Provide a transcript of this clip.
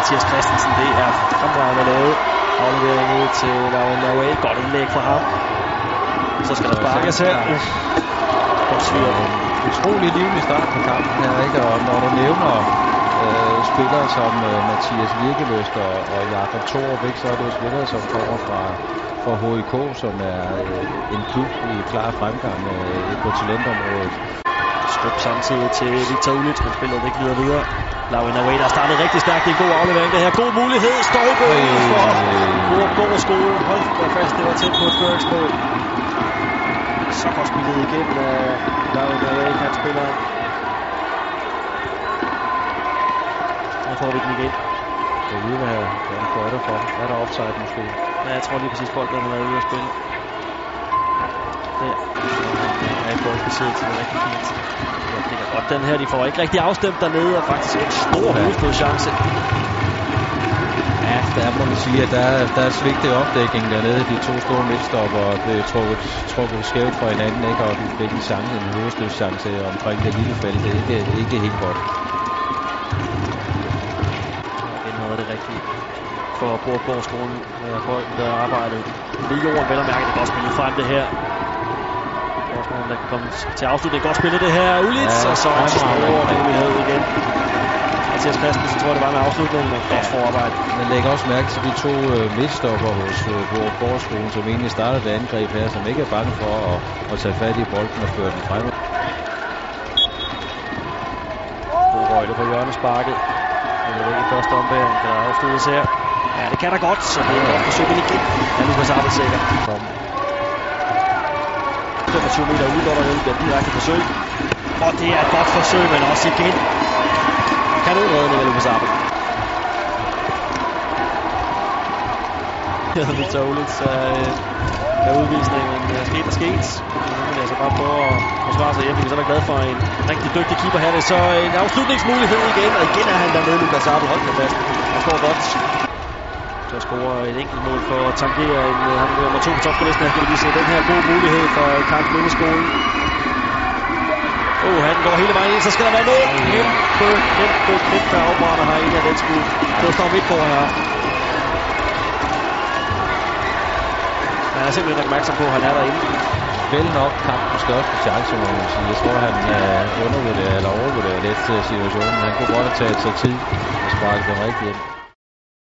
Mathias Christensen. Det er fremragende lavet. Aflevering ud til Lauren Lauer. Godt indlæg fra ham. Så skal der sparkes her. Godt sviger. Utrolig livlig start på kampen her, ikke? Og når du nævner øh, spillere som øh, Mathias Virkeløst og, og Jakob Thorup, ikke? så er det jo spillere, som kommer fra, fra HIK, som er øh, en klub i klar fremgang øh, på talentområdet. Skub samtidig til Victor Ulic, men spillet ikke videre videre. Laurin Away, der startede rigtig stærkt. Det er en god aflevering. Det her god mulighed. Stolpe for Borgård skole. Hold da fast, det var tæt på et føringsmål. Så godt spillet igen af Laurin Away, han spiller. Nu får vi den igen. Det er lige, hvad han fløjter for. Er der offside måske? Ja, jeg tror lige præcis, bolden har været ude at spille. Ja, i boldbesiddelse. Det er rigtig fint. Det er godt den her. De får ikke rigtig afstemt dernede, og faktisk en stor hovedstødchance. Ja, der må man sige, at der, der er svigt i opdækningen dernede. De to store midtstopper blev trukket, trukket skævt fra hinanden, ikke? og de fik en chance, en hovedstødchance omkring det lille felt. Det er ikke, ikke helt godt. Igen havde det rigtigt for Borgårdsskolen. Folk, der arbejdede lige jorden, vel og mærke, det er godt spillet frem det her. Også nogen, der kan komme til afslutning. Godt spillet det her. Ulits, Ja, og så en stor mulighed igen. Mathias Christensen tror jeg, det var med afslutningen, men godt forarbejde. Man lægger også mærke til de to øh, midtstopper hos øh, Borgårdsskolen, som egentlig startede det angreb her, som ikke er bange for at, at tage fat i bolden og føre den frem. Røgle på hjørnesparket. Det er ikke i første ombæring. Kan afsluttes her? Ja, det kan der godt, så det er godt forsøg men igen. Ja, Lukas Abel sikker. Kom. 25 meter ude, hvor der vil bliver direkte forsøg. Og det er et godt forsøg, men også igen. Kanonredning af Lukas Abel. hedder Victor Ulitz er, øh, er udvisningen øh, er sket og sket. Nu vil jeg altså bare prøve at forsvare sig hjem. Vi er så være glad for en rigtig dygtig keeper her. Det er så en afslutningsmulighed igen, og igen er han dernede, Lukas Abel. Hold da fast. Han står godt til at score et enkelt mål for at tangere en, øh, han er nummer to på top på listen. Her kan vi lige se den her gode mulighed for Karl Blindeskolen. Oh, han går hele vejen ind, så skal der være noget. Kæmpe, kæmpe, kæmpe afbrænder her en af den skud. Midt på her. Han er simpelthen opmærksom på, at han er derinde. Vel nok kampens største chance, må man sige. Jeg tror, han øh, undervurderer eller overvurderer lidt øh, situationen. Han kunne godt have taget sig tid og sparket den rigtigt ind.